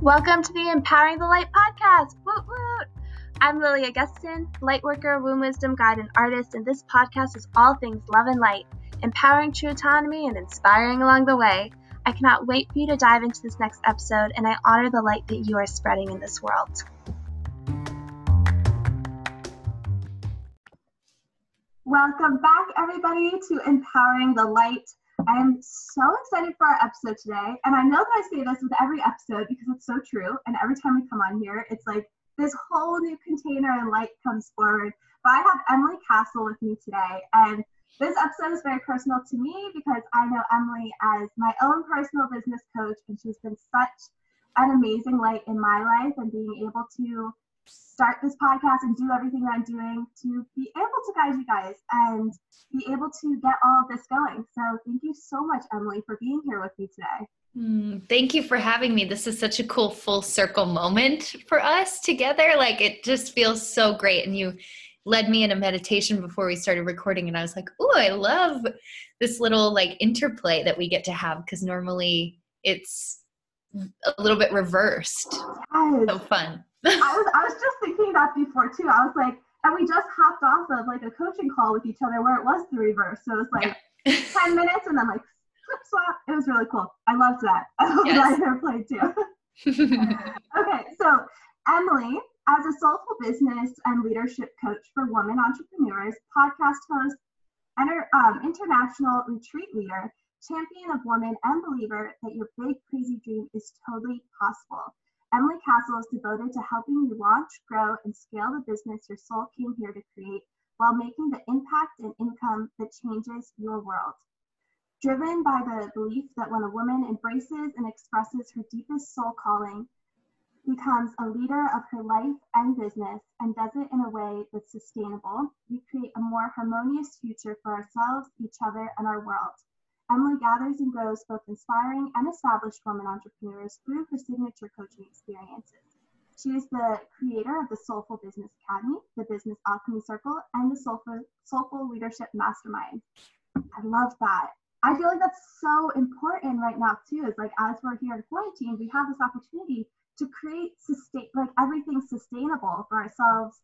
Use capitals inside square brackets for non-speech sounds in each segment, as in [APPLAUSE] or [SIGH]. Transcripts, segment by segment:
Welcome to the Empowering the Light podcast. Woot woot! I'm Lily Augustin, lightworker, womb wisdom guide, and artist, and this podcast is all things love and light, empowering true autonomy and inspiring along the way. I cannot wait for you to dive into this next episode, and I honor the light that you are spreading in this world. Welcome back, everybody, to Empowering the Light. I am so excited for our episode today. And I know that I say this with every episode because it's so true. And every time we come on here, it's like this whole new container and light comes forward. But I have Emily Castle with me today. And this episode is very personal to me because I know Emily as my own personal business coach, and she's been such an amazing light in my life and being able to start this podcast and do everything that I'm doing to be able to guide you guys and be able to get all of this going. So thank you so much, Emily, for being here with me today. Mm, thank you for having me. This is such a cool full circle moment for us together. Like it just feels so great. And you led me in a meditation before we started recording, and I was like, "Oh, I love this little like interplay that we get to have because normally it's a little bit reversed. Yes. So fun." I was I was just thinking that before too. I was like, and we just hopped off of like a coaching call with each other where it was the reverse. So it was like yeah. ten minutes and then like flip swap. It was really cool. I loved that. [LAUGHS] I love yes. that interplay too. [LAUGHS] okay, so Emily, as a soulful business and leadership coach for women entrepreneurs, podcast host, enter, um, international retreat leader, champion of women, and believer that your big crazy dream is totally possible. Emily Castle is devoted to helping you launch, grow, and scale the business your soul came here to create while making the impact and income that changes your world. Driven by the belief that when a woman embraces and expresses her deepest soul calling, becomes a leader of her life and business, and does it in a way that's sustainable, we create a more harmonious future for ourselves, each other, and our world. Emily gathers and grows both inspiring and established women entrepreneurs through her signature coaching experiences. She is the creator of the Soulful Business Academy, the Business Alchemy Circle, and the Soulful, Soulful Leadership Mastermind. I love that. I feel like that's so important right now too. Is like as we're here in quarantine, we have this opportunity to create sustain like everything sustainable for ourselves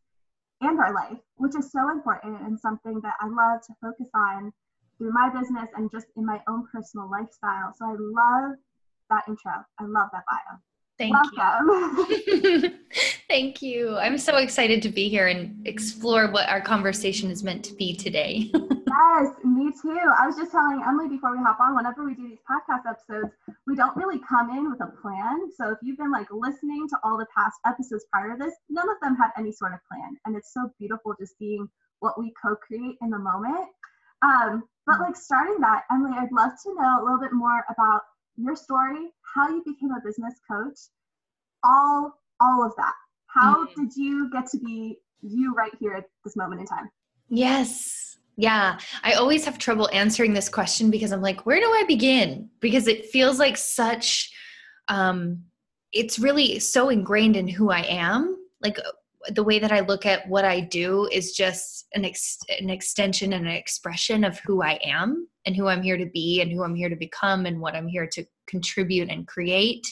and our life, which is so important and something that I love to focus on through my business and just in my own personal lifestyle. So I love that intro. I love that bio. Thank Welcome. you. [LAUGHS] [LAUGHS] Thank you. I'm so excited to be here and explore what our conversation is meant to be today. [LAUGHS] yes, me too. I was just telling Emily before we hop on, whenever we do these podcast episodes, we don't really come in with a plan. So if you've been like listening to all the past episodes prior to this, none of them had any sort of plan. And it's so beautiful just seeing what we co create in the moment. Um, but like starting that, Emily, I'd love to know a little bit more about your story, how you became a business coach, all all of that. How mm-hmm. did you get to be you right here at this moment in time? Yes. Yeah, I always have trouble answering this question because I'm like, where do I begin? Because it feels like such um it's really so ingrained in who I am. Like the way that I look at what I do is just an ex- an extension and an expression of who I am and who I'm here to be and who I'm here to become and what I'm here to contribute and create.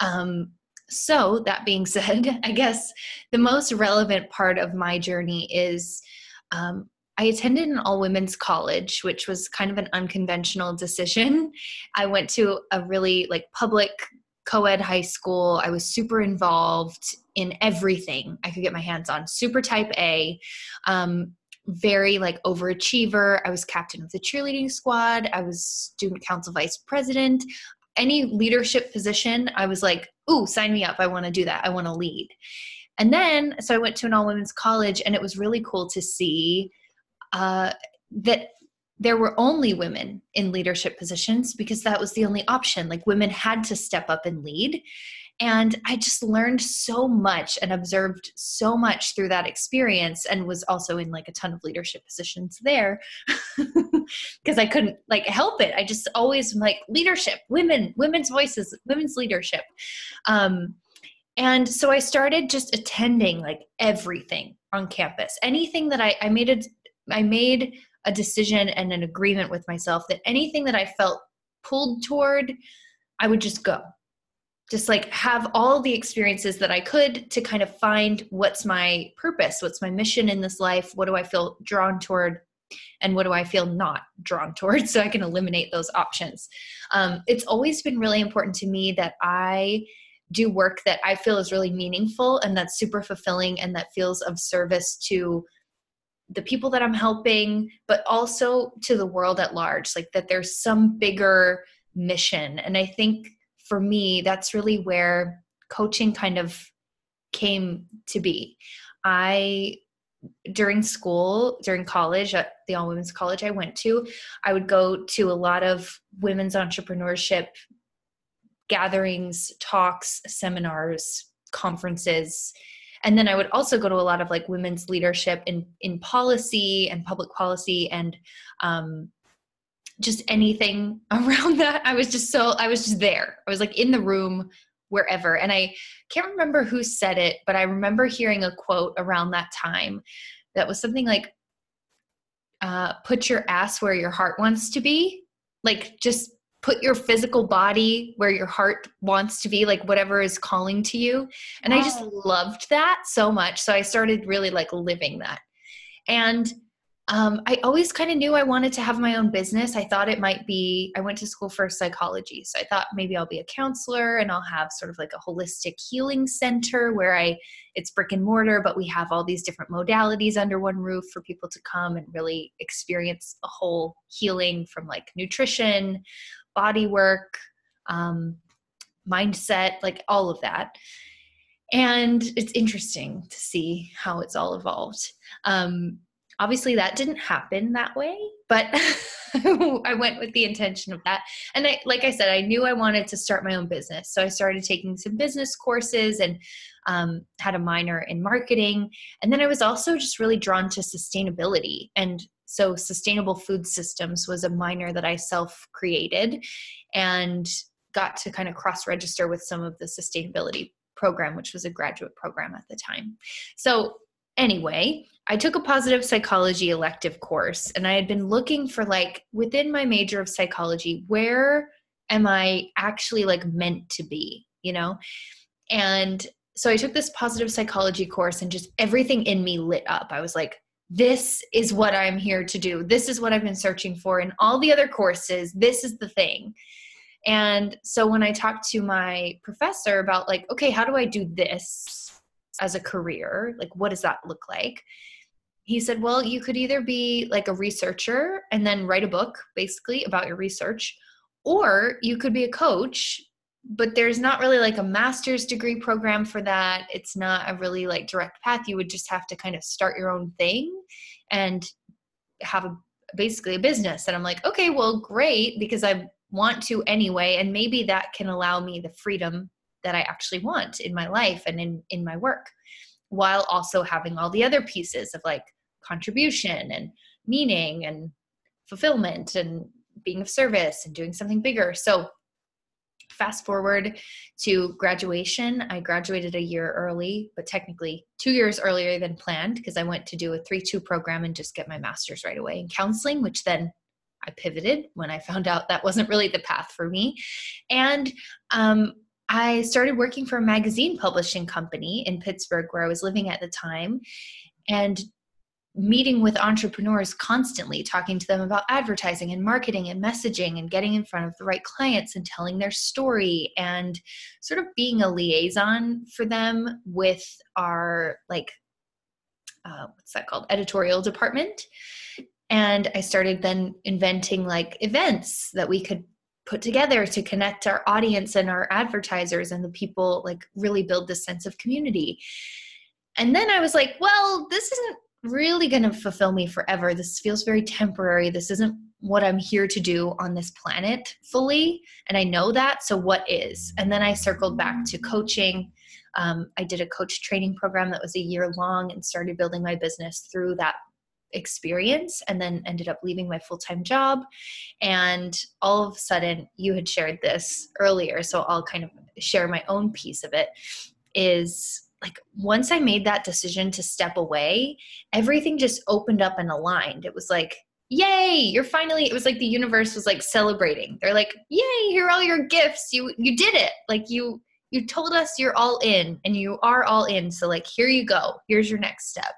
Um, so that being [LAUGHS] said, I guess the most relevant part of my journey is um, I attended an all women's college, which was kind of an unconventional decision. I went to a really like public co-ed high school. I was super involved in everything i could get my hands on. Super type a um, very like overachiever. I was captain of the cheerleading squad. I was student council vice president. Any leadership position i was like ooh sign me up. I want to do that. I want to lead. And then so i went to an all women's college and it was really cool to see uh, that there were only women in leadership positions because that was the only option. Like women had to step up and lead. And I just learned so much and observed so much through that experience and was also in like a ton of leadership positions there [LAUGHS] because I couldn't like help it. I just always like leadership, women, women's voices, women's leadership. Um, and so I started just attending like everything on campus. Anything that I, I made it, I made a decision and an agreement with myself that anything that I felt pulled toward, I would just go just like have all the experiences that I could to kind of find what's my purpose, what's my mission in this life, what do I feel drawn toward, and what do I feel not drawn [LAUGHS] towards, so I can eliminate those options. Um, it's always been really important to me that I do work that I feel is really meaningful and that's super fulfilling and that feels of service to the people that I'm helping, but also to the world at large, like that there's some bigger mission. And I think for me, that's really where coaching kind of came to be. I during school, during college at the all women's college I went to, I would go to a lot of women's entrepreneurship gatherings, talks, seminars, conferences. And then I would also go to a lot of like women's leadership in in policy and public policy and um, just anything [LAUGHS] around that. I was just so I was just there. I was like in the room wherever. And I can't remember who said it, but I remember hearing a quote around that time that was something like uh, put your ass where your heart wants to be. Like just put your physical body where your heart wants to be, like whatever is calling to you. And I just loved that so much. So I started really like living that. And um, I always kind of knew I wanted to have my own business. I thought it might be, I went to school for psychology. So I thought maybe I'll be a counselor and I'll have sort of like a holistic healing center where I, it's brick and mortar, but we have all these different modalities under one roof for people to come and really experience a whole healing from like nutrition, body work, um, mindset, like all of that. And it's interesting to see how it's all evolved. Um, obviously that didn't happen that way but [LAUGHS] i went with the intention of that and i like i said i knew i wanted to start my own business so i started taking some business courses and um, had a minor in marketing and then i was also just really drawn to sustainability and so sustainable food systems was a minor that i self created and got to kind of cross register with some of the sustainability program which was a graduate program at the time so anyway I took a positive psychology elective course and I had been looking for like within my major of psychology, where am I actually like meant to be, you know? And so I took this positive psychology course and just everything in me lit up. I was like, this is what I'm here to do. This is what I've been searching for in all the other courses. This is the thing. And so when I talked to my professor about like, okay, how do I do this as a career? Like what does that look like? he said, Well, you could either be like a researcher and then write a book basically about your research, or you could be a coach, but there's not really like a master's degree program for that. It's not a really like direct path. You would just have to kind of start your own thing and have a basically a business. And I'm like, okay, well, great, because I want to anyway. And maybe that can allow me the freedom that I actually want in my life and in, in my work while also having all the other pieces of like contribution and meaning and fulfillment and being of service and doing something bigger. So, fast forward to graduation, I graduated a year early, but technically two years earlier than planned because I went to do a 3 2 program and just get my master's right away in counseling, which then I pivoted when I found out that wasn't really the path for me. And um, I started working for a magazine publishing company in Pittsburgh where I was living at the time and meeting with entrepreneurs constantly, talking to them about advertising and marketing and messaging and getting in front of the right clients and telling their story and sort of being a liaison for them with our like uh, what's that called? Editorial department. And i started then inventing like events that we could put together to connect our audience and our advertisers and the people like really build this sense of community. And then i was like well this isn't really going to fulfill me forever. This feels very temporary. This isn't what i'm here to do on this planet fully and i know that so what is? And then i circled back to coaching. Um, i did a coach training program that was a year long and started building my business through that experience and then ended up leaving my full-time job. And all of a sudden you had shared this earlier so I'll kind of share my own piece of it is like once I made that decision to step away everything just opened up and aligned. It was like yay you're finally it was like the universe was like celebrating. They're like yay here are all your gifts. You you did it. Like you you told us you're all in and you are all in. So like here you go. Here's your next step.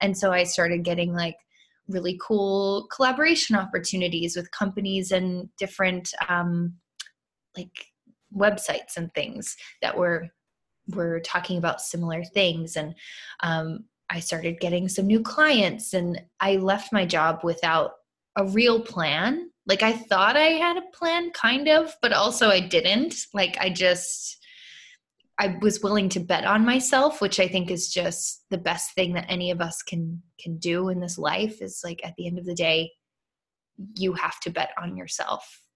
And so i started getting like really cool collaboration opportunities with companies and different um, like websites and things that were were talking about similar things and um, i started getting some new clients and i left my job without a real plan. Like i thought i had a plan kind of but also i didn't. Like i just I was willing to bet on myself, which I think is just the best thing that any of us can can do in this life is like at the end of the day you have to bet on yourself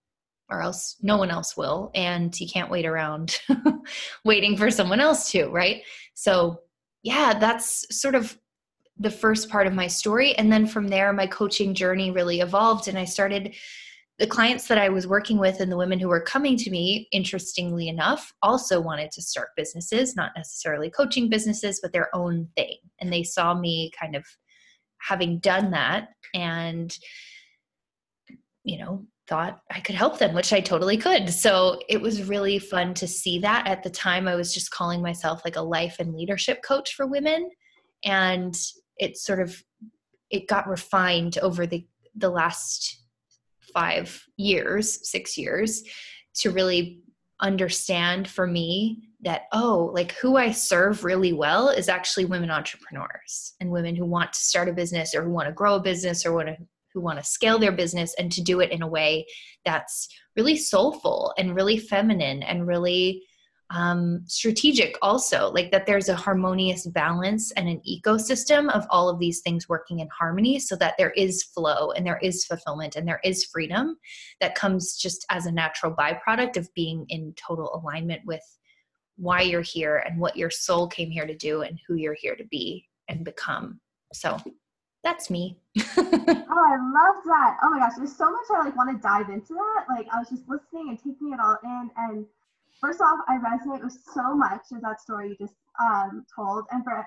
or else no one else will and you can't wait around [LAUGHS] waiting for someone else to, right? So, yeah, that's sort of the first part of my story and then from there my coaching journey really evolved and I started the clients that I was working with and the women who were coming to me, interestingly enough, also wanted to start businesses, not necessarily coaching businesses, but their own thing. And they saw me kind of having done that and, you know, thought I could help them, which I totally could. So it was really fun to see that. At the time, I was just calling myself like a life and leadership coach for women. And it sort of it got refined over the the last five years, six years, to really understand for me that, oh, like who I serve really well is actually women entrepreneurs and women who want to start a business or who want to grow a business or want to who want to scale their business and to do it in a way that's really soulful and really feminine and really um, strategic also like that there's a harmonious balance and an ecosystem of all of these things working in harmony so that there is flow and there is fulfillment and there is freedom that comes just as a natural byproduct of being in total alignment with why you're here and what your soul came here to do and who you're here to be and become. So that's me [LAUGHS] oh i love that oh my gosh there's so much i like want to dive into that like i was just listening and taking it all in and first off, I resonate with so much of that story you just um, told. And for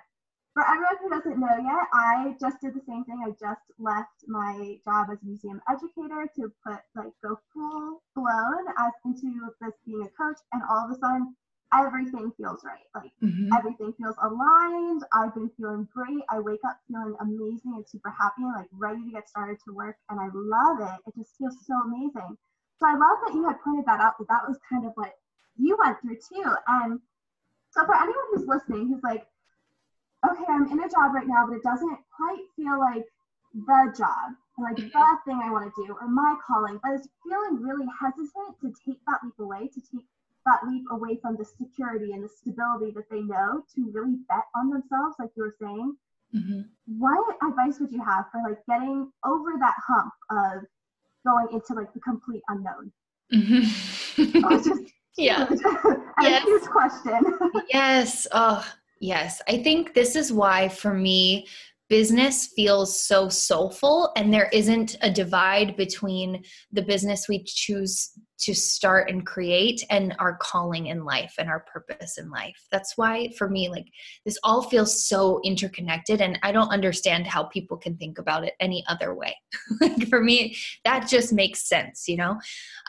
for everyone who doesn't know yet, I just did the same thing. I just left my job as a museum educator to put like go full blown as into this being a coach, and all of a sudden everything feels right. Like mm-hmm. everything feels aligned. I've been feeling great. I wake up feeling amazing and super happy and like ready to get started to work. And I love it. It just feels so amazing. So I love that you had pointed that out that that was kind of what you went through too. And so for anyone who's listening, who's like, okay, I'm in a job right now, but it doesn't quite feel like the job, like the thing I want to do, or my calling, but is feeling really hesitant to take that leap away, to take that leap away from the security and the stability that they know to really bet on themselves, like you were saying. Mm-hmm. What advice would you have for like getting over that hump of going into like the complete unknown? Mm-hmm. [LAUGHS] just [LAUGHS] yeah [LAUGHS] yes. huge question yes oh yes i think this is why for me business feels so soulful and there isn't a divide between the business we choose to start and create and our calling in life and our purpose in life. That's why for me like this all feels so interconnected and i don't understand how people can think about it any other way. [LAUGHS] Like for me that just makes sense you know?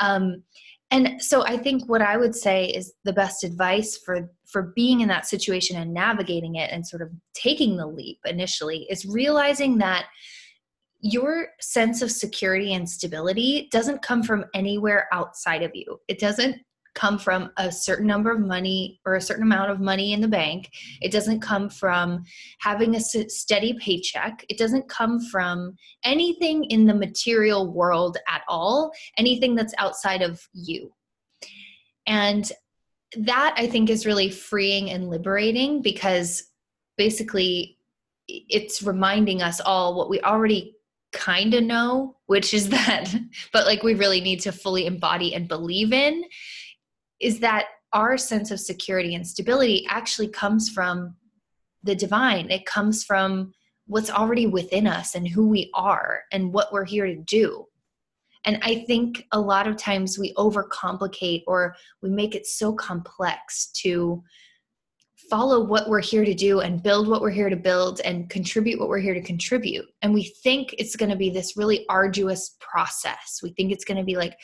Um and so i think what i would say is the best advice for for being in that situation and navigating it and sort of taking the leap initially is realizing that your sense of security and stability doesn't come from anywhere outside of you. It doesn't come from a certain number of money or a certain amount of money in the bank. It doesn't come from having a steady paycheck. It doesn't come from anything in the material world at all, anything that's outside of you. And that I think is really freeing and liberating because basically it's reminding us all what we already kind of know, which is [LAUGHS] that, but like we really need to fully embody and believe in is that our sense of security and stability actually comes from the divine. It comes from what's already within us and who we are and what we're here to do. And I think a lot of times we overcomplicate or we make it so complex to follow what we're here to do and build what we're here to build and contribute what we're here to contribute. And we think it's going to be this really arduous process. We think it's going to be like,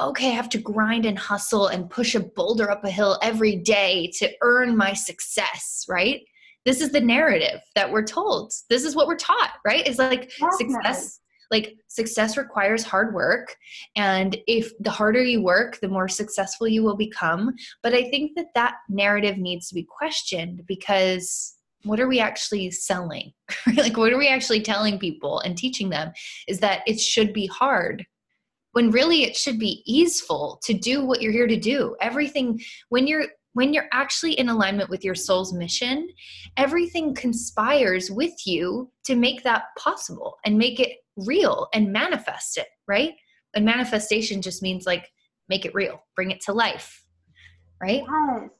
okay, I have to grind and hustle and push a boulder up a hill every day to earn my success, right? This is the narrative that we're told. This is what we're taught, right? It's like Definitely. success like success requires hard work and if the harder you work the more successful you will become but i think that that narrative needs to be questioned because what are we actually selling [LAUGHS] like what are we actually telling people and teaching them is that it should be hard when really it should be easeful to do what you're here to do. Everything when you're when you're actually in alignment with your soul's mission everything conspires with you to make that possible and make it real and manifest it right? And manifestation just means like make it real bring it to life right? Yes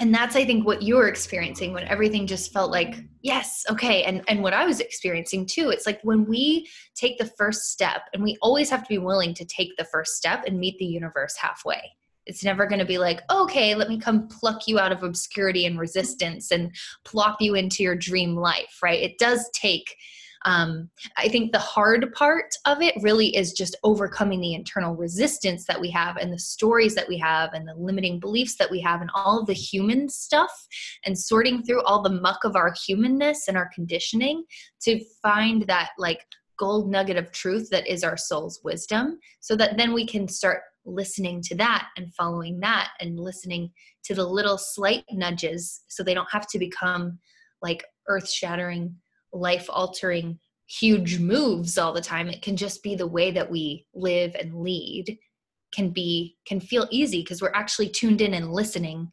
and that's i think what you were experiencing when everything just felt like yes okay. And and what i was experiencing too it's like when we take the first step and we always have to be willing to take the first step and meet the universe halfway. It's never going to be like okay let me come pluck you out of obscurity and resistance and plop you into your dream life right? It does take um, I think the hard part of it really is just overcoming the internal resistance that we have and the stories that we have and the limiting beliefs that we have and all the human stuff and sorting through all the muck of our humanness and our conditioning to find that like gold nugget of truth that is our soul's wisdom so that then we can start listening to that and following that and listening to the little slight nudges so they don't have to become like earth shattering life altering huge moves all the time it can just be the way that we live and lead can be can feel easy because we're actually tuned in and listening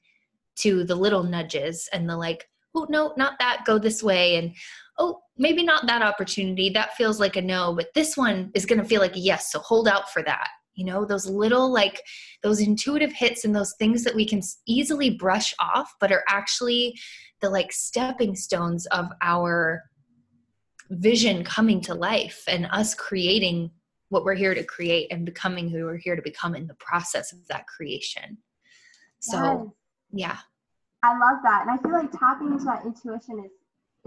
to the little nudges and the like oh no not that go this way and oh maybe not that opportunity that feels like a no but this one is going to feel like a yes so hold out for that. You know those little like those intuitive hits and those things that we can easily brush off but are actually the like stepping stones of our vision coming to life and us creating what we're here to create and becoming who we're here to become in the process of that creation. So, yes. yeah. I love that. And I feel like tapping into that intuition is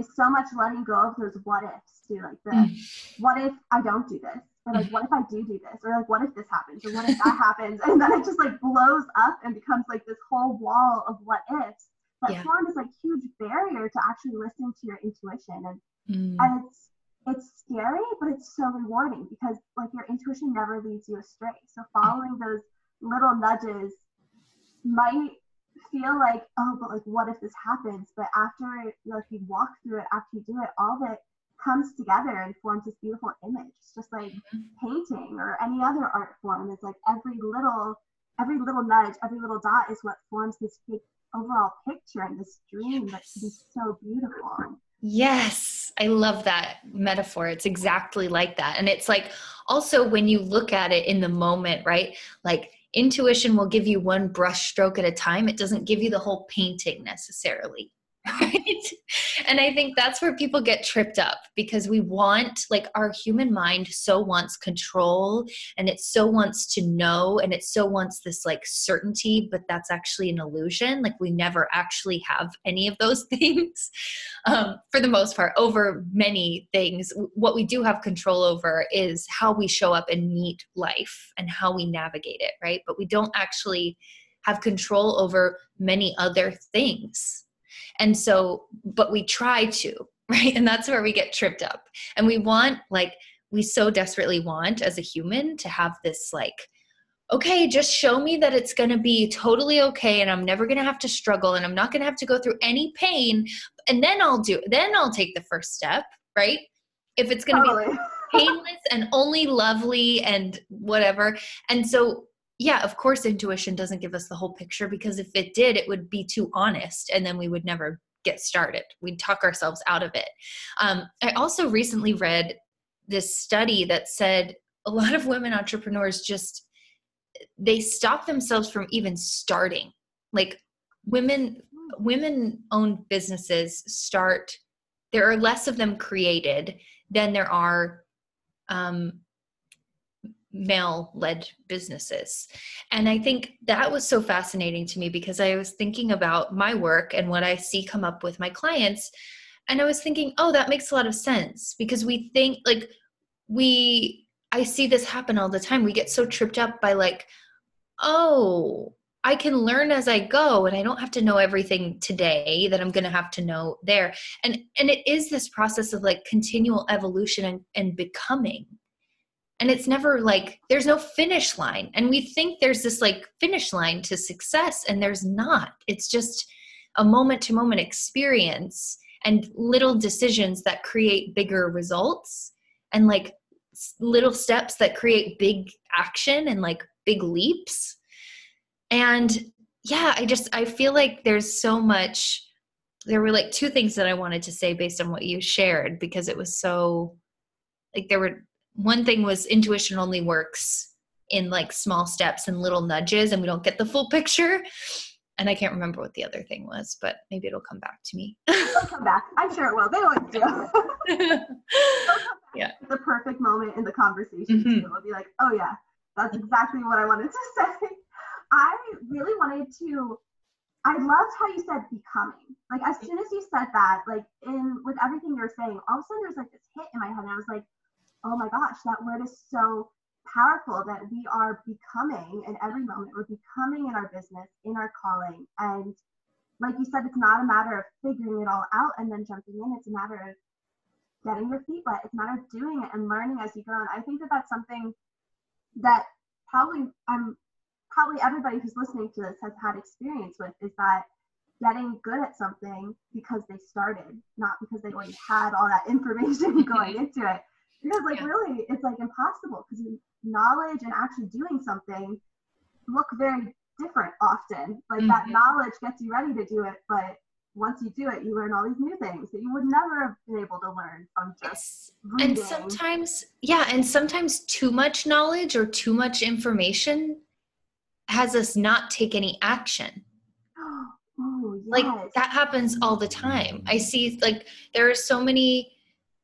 is so much letting go of those what ifs too. Like the mm. what if I don't do this? Or like what if I do do this? Or like what if this happens? Or what if that happens? [LAUGHS] And then it just like blows up and becomes like this whole wall of what ifs that yeah. form this like huge barrier to actually listening to your intuition. And Mm. And it's it's scary, but it's so rewarding because like your intuition never leads you astray. So following those little nudges might feel like, oh, but like what if this happens? But after like you walk through it, after you do it, all of it comes together and forms this beautiful image. It's just like painting or any other art form. It's like every little every little nudge, every little dot is what forms this big overall picture and this dream yes. that can be so beautiful. Yes, I love that metaphor. It's exactly like that. And it's like also when you look at it in the moment, right? Like intuition will give you one brush stroke at a time, it doesn't give you the whole painting necessarily. Right? And I think that's where people get tripped up because we want, like, our human mind so wants control and it so wants to know and it so wants this, like, certainty, but that's actually an illusion. Like, we never actually have any of those [LAUGHS] things um, for the most part over many things. What we do have control over is how we show up and meet life and how we navigate it, right? But we don't actually have control over many other things and so, but we try to, [LAUGHS] right? And that's where we get tripped up. And we want, like, we so desperately want as a human to have this, like, okay, just show me that it's going to be totally okay and I'm never going to have to struggle and I'm not going to have to go through any pain. And then I'll do, then I'll take the first step, right? If it's going to totally. be [LAUGHS] painless and only lovely and whatever. And so yeah, of course, intuition doesn't give us the whole picture because if it did, it would be too honest and then we would never get started. We'd talk ourselves out of it. Um, I also recently read this study that said a lot of women entrepreneurs just they stop themselves from even starting like women women owned businesses start there are less of them created than there are um, male led businesses. And I think that was so fascinating to me because I was thinking about my work and what I see come up with my clients. And I was thinking, oh, that makes a lot of sense because we think like we, I see this happen all the time. We get so tripped up by like, oh, I can learn as I go and I don't have to know everything today that I'm going to have to know there. And and it is this process of like continual evolution and, and becoming. And it's never like there's no finish line. And we think there's this like finish line to success and there's not. It's just a moment to moment experience and little decisions that create bigger results and like little steps that create big action and like big leaps and yeah i just i feel like there's so much there were like two things that i wanted to say based on what you shared because it was so like there were one thing was intuition only works in like small steps and little nudges and we don't get the full picture. And i can't remember what the other thing was but maybe it'll come back to me. It'll come back. I'm sure it will. They always do. [LAUGHS] Yeah. The perfect moment in the conversation mm-hmm. too. It'll be like oh yeah that's exactly what i wanted to [LAUGHS] say. I really wanted to. I loved how you said becoming. Like as soon as you said that, like in with everything you're saying, all of a sudden there's like this hit in my head, and I was like, oh my gosh, that word is so powerful that we are becoming in every moment. We're becoming in our business, in our calling, and like you said, it's not a matter of figuring it all out and then jumping in. It's a matter of getting your feet wet. It's a matter of doing it and learning as you go. And I think that that's something that probably I'm probably everybody who's listening to this has had experience with is that getting good at something because they started, not because they already had all that information [LAUGHS] going into it. Because like yeah. really, it's like impossible because knowledge and actually doing something look very different often. Like mm-hmm. that knowledge gets you ready to do it, but once you do it, you learn all these new things that you would never have been able to learn from just reading. And sometimes, yeah, and sometimes too much knowledge or too much information has us not take any action. [GASPS] Oh, yes. Like that happens all the time. I see like there are so many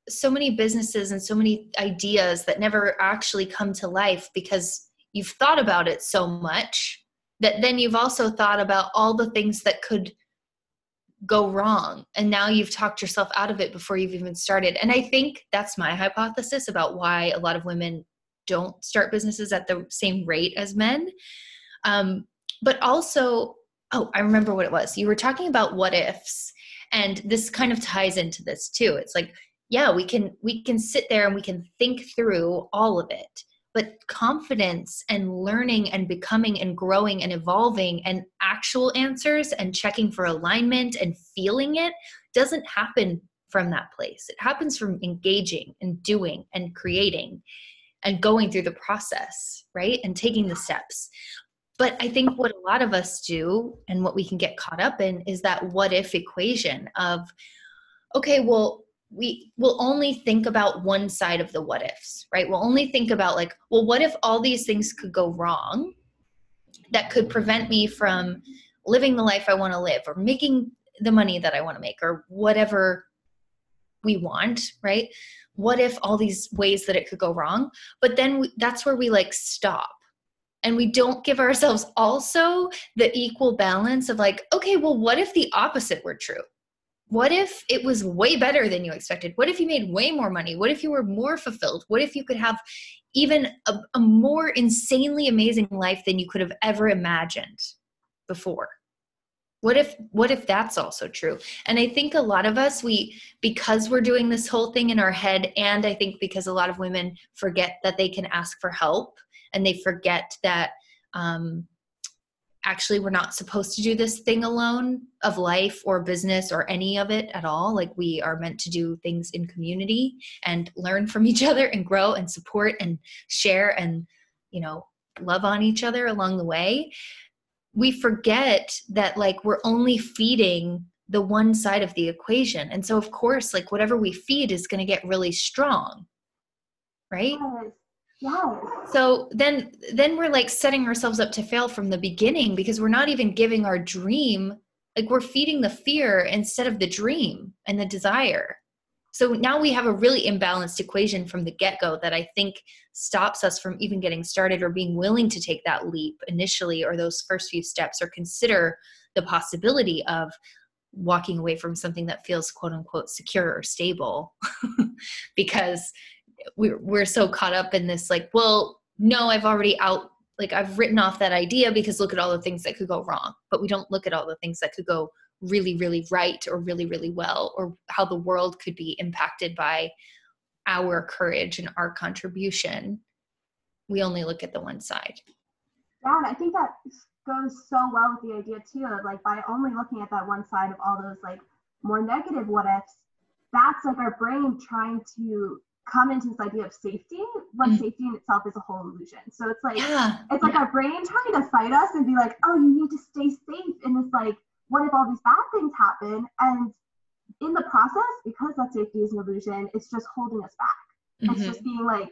so many businesses and so many ideas that never actually come to life because you've thought about it so much that then you've also thought about all the things that could go wrong and now you've talked yourself out of it before you've even started and i think that's my hypothesis about why a lot of women don't start businesses at the same rate as men um, but also, oh, I remember what it was. You were talking about what ifs, and this kind of ties into this too. It's like, yeah, we can we can sit there and we can think through all of it but confidence and learning and becoming and growing and evolving and actual answers and checking for alignment and feeling it doesn't happen from that place. It happens from engaging and doing and creating and going through the process, right? And taking the steps. But I think what a lot of us do and what we can get caught up in is that what if equation of, okay, well, we will only think about one side of the what ifs, right? We'll only think about, like, well, what if all these things could go wrong that could prevent me from living the life I want to live or making the money that I want to make or whatever we want, right? What if all these ways that it could go wrong? But then we, that's where we like stop and we don't give ourselves also the equal balance of like okay well what if the opposite were true what if it was way better than you expected? What if you made way more money? What if you were more fulfilled? What if you could have even a, a more insanely amazing life than you could have ever imagined before? What if what if that's also true? And i think a lot of us we because we're doing this whole thing in our head and i think because a lot of women forget that they can ask for help and they forget that um, actually we're not supposed to do this thing alone of life or business or any of it at all. Like we are meant to do things in community and learn from each other and grow and support and share and you know love on each other along the way. We forget that like we're only feeding the one side of the equation. And so of course like whatever we feed is going to get really strong right. Yes. So then then we're like setting ourselves up to fail from the beginning because we're not even giving our dream like we're feeding the fear instead of the dream and the desire. So now we have a really imbalanced equation from the get-go that I think stops us from even getting started or being willing to take that leap initially or those first few steps or consider the possibility of walking away from something that feels quote unquote secure or stable [LAUGHS] because we're, we're so caught up in this like well no i've already out like I've written off that idea because look at all the things that could go wrong, but we don't look at all the things that could go really, really right or really, really well, or how the world could be impacted by our courage and our contribution. We only look at the one side. Yeah, and I think that goes so well with the idea too of like by only looking at that one side of all those like more negative what ifs, that's like our brain trying to come into this idea of safety when mm safety in itself is a whole illusion. So it's like yeah. it's like our brain trying to fight us and be like, oh, you need to stay safe And it's like, what if all these bad things happen? And in the process, because that safety is an illusion, it's just holding us back. Mm-hmm. It's just being like,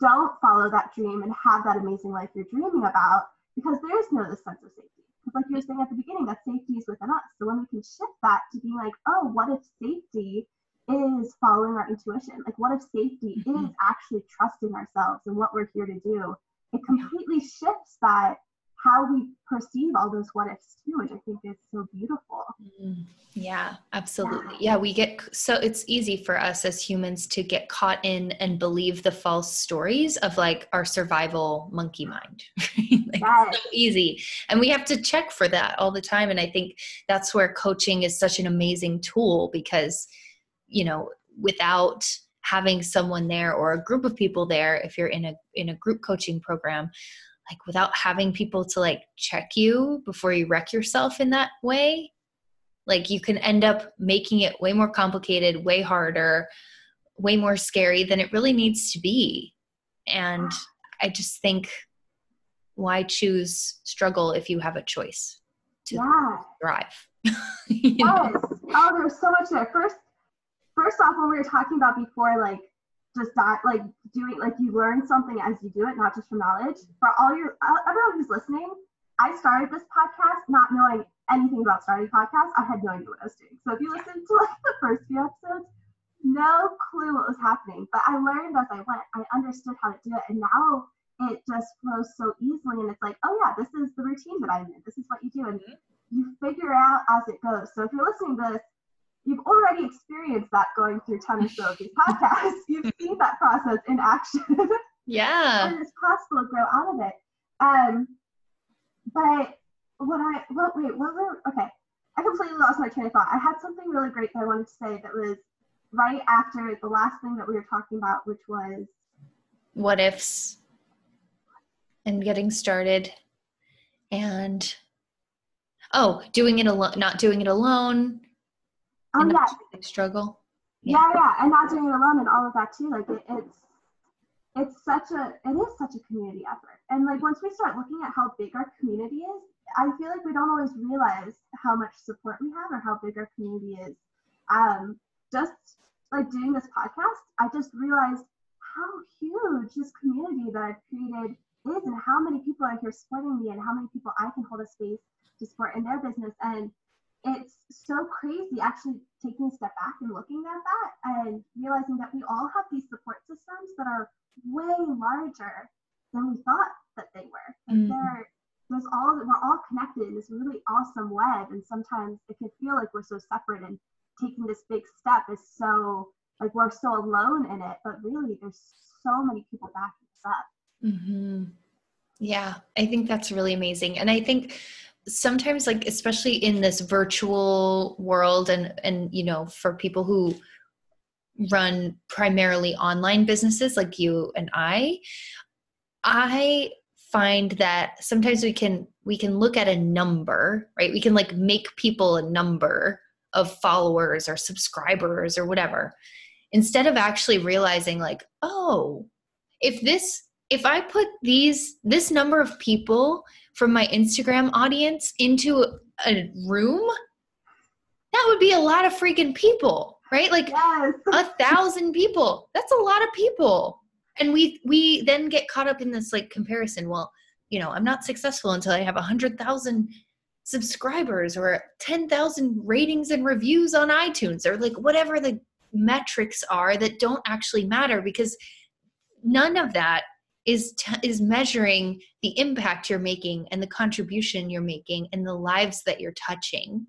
don't follow that dream and have that amazing life you're dreaming about because there is no sense of safety. Because like you were saying at the beginning, that safety is within us. So when we can shift that to being like, oh, what if safety is following our intuition? Like, what if safety mm-hmm. is actually trusting ourselves and what we're here to do? It completely shifts that how we perceive all those what ifs too, which I think is so beautiful. Mm, yeah, absolutely. Yeah. yeah, we get so it's easy for us as humans to get caught in and believe the false stories of like our survival monkey mind. [LAUGHS] like yes. so easy. And we have to check for that all the time. And I think that's where coaching is such an amazing tool because you know without having someone there or a group of people there if you're in a in a group coaching program like without having people to like check you before you wreck yourself in that way like you can end up making it way more complicated way harder way more scary than it really needs to be and i just think why choose struggle if you have a choice to yeah. thrive [LAUGHS] yes. Oh, oh there's so much there first first off, when we were talking about before, like just that, like doing, like you learn something as you do it, not just from knowledge. For all your, uh, everyone who's listening, I started this podcast not knowing anything about starting podcasts. I had no idea what I was doing. So if you listen to like the first few episodes, no clue what was happening. But I learned as I went. I understood how to do it, and now it just flows so easily. And it's like, oh yeah, this is the routine that I'm in. This is what you do, and mm-hmm. you figure out as it goes. So if you're listening to this you've already experienced that going through 10 or so of these [LAUGHS] podcasts. You've seen that process in action. [LAUGHS] Yeah. and it's possible to grow out of it. Um, but what I, what, wait, what were, okay. I completely lost my train of thought. I had something really great that I wanted to say that was right after the last thing that we were talking about, which was what ifs and getting started and oh doing it alone not doing it alone Oh yeah. Struggle. Yeah. yeah, yeah, and not doing it alone and all of that too. Like it, it's it's such a it is such a community effort. And like once we start looking at how big our community is, I feel like we don't always realize how much support we have or how big our community is. Um, just like doing this podcast, I just realized how huge this community that I've created is and how many people are here supporting me and how many people I can hold a space to support in their business. And it's so crazy actually taking a step back and looking at that and realizing that we all have these support systems that are way larger than we thought that they were. And mm. they're there's all we're all connected in this really awesome web and sometimes it can feel like we're so separate and taking this big step is so like we're so alone in it but really there's so many people backing us up mm-hmm. yeah i think that's really amazing and i think sometimes like especially in this virtual world and and you know for people who run primarily online businesses like you and I I find that sometimes we can we can look at a number right? We can like make people a number of followers or subscribers or whatever instead of actually realizing like oh if this if I put these this number of people from my Instagram audience into a room, that would be a lot of freaking people, right? Like yes. a thousand people. That's a lot of people. And we we then get caught up in this like comparison. Well, you know, I'm not successful until I have a hundred thousand subscribers or 10,000 ratings and reviews on iTunes or like whatever the metrics are that don't actually matter because none of that is t- is measuring the impact you're making and the contribution you're making and the lives that you're touching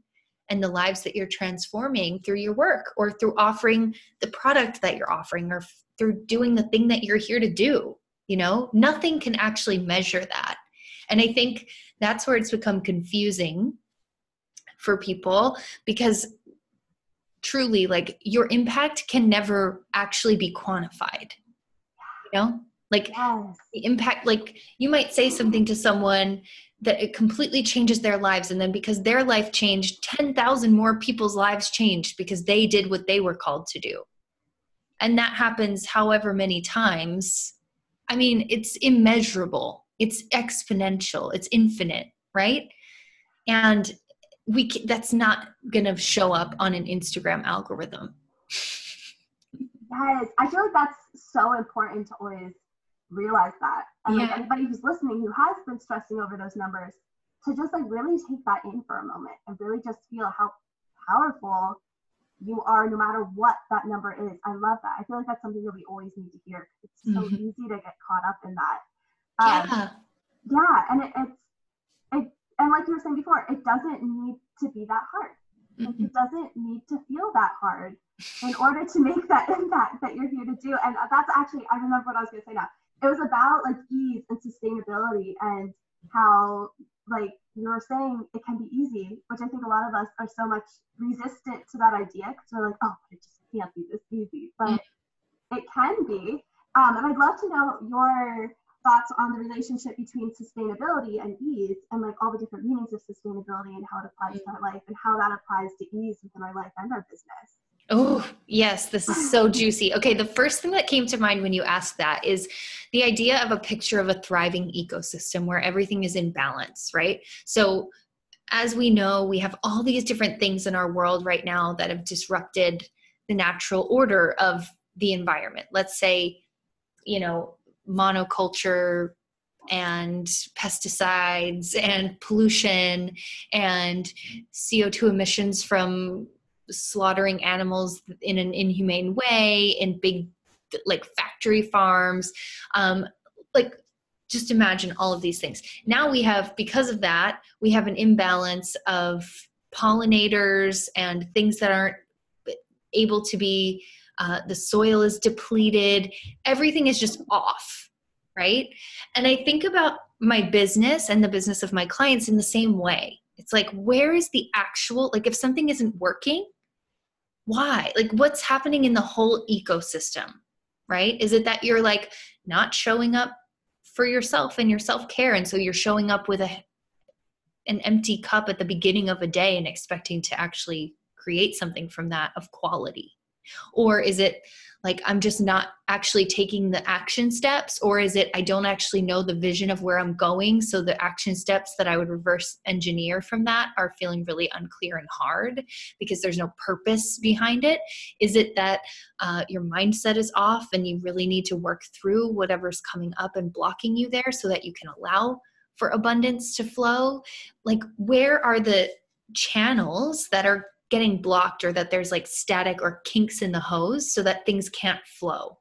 and the lives that you're transforming through your work or through offering the product that you're offering or f- through doing the thing that you're here to do you know? Nothing can actually measure that. And i think that's where it's become confusing for people because truly like your impact can never actually be quantified you know like yes. the impact like you might say something to someone that it completely changes their lives and then because their life changed 10,000 more people's lives changed because they did what they were called to do. And that happens however many times. I mean it's immeasurable. It's exponential. It's infinite right? And we that's not going to show up on an instagram algorithm. [LAUGHS] Yes. I feel like that's so important to always realize that and yeah. like anybody who's listening who has been stressing over those numbers to just like really take that in for a moment and really just feel how powerful you are no matter what that number is. I love that. I feel like that's something that we always need to hear. It's so mm-hmm. easy to get caught up in that. Um, yeah. Yeah, and it, it's it and like you were saying before, it doesn't need to be that hard. Mm-hmm. It doesn't need to feel that hard in order to make that [LAUGHS] impact that you're here to do. And that's actually I remember what I was gonna say now. It was about like ease and sustainability and how like you were saying it can be easy, which I think a lot of us are so much resistant to that idea because we're like, oh, it just can't be this easy. But it can be. Um, and I'd love to know your thoughts on the relationship between sustainability and ease and like all the different meanings of sustainability and how it applies to our life and how that applies to ease within our life and our business. Oh, yes, this is so ah. juicy. Okay, the first thing that came to mind when you asked that is the idea of a picture of a thriving ecosystem where everything is in balance, right? So, as we know, we have all these different things in our world right now that have disrupted the natural order of the environment. Let's say, you know, monoculture and pesticides and pollution and CO2 emissions from slaughtering animals in an inhumane way in big like factory farms. Um, like just imagine all of these things. Now we have because of that we have an imbalance of pollinators and things that aren't able to be uh, the soil is depleted. Everything is just off right? And i think about my business and the business of my clients in the same way it's like where is the actual like if something isn't working why? Like what's happening in the whole ecosystem right? Is it that you're like not showing up for yourself and your self-care and so you're showing up with a an empty cup at the beginning of a day and expecting to actually create something from that of quality? Or is it like i'm just not actually taking the action steps or is it i don't actually know the vision of where i'm going so the action steps that i would reverse engineer from that are feeling really unclear and hard because there's no purpose behind it? Is it that uh, your mindset is off and you really need to work through whatever's coming up and blocking you there so that you can allow for abundance to flow? Like where are the channels that are getting blocked or that there's like static or kinks in the hose so that things can't flow.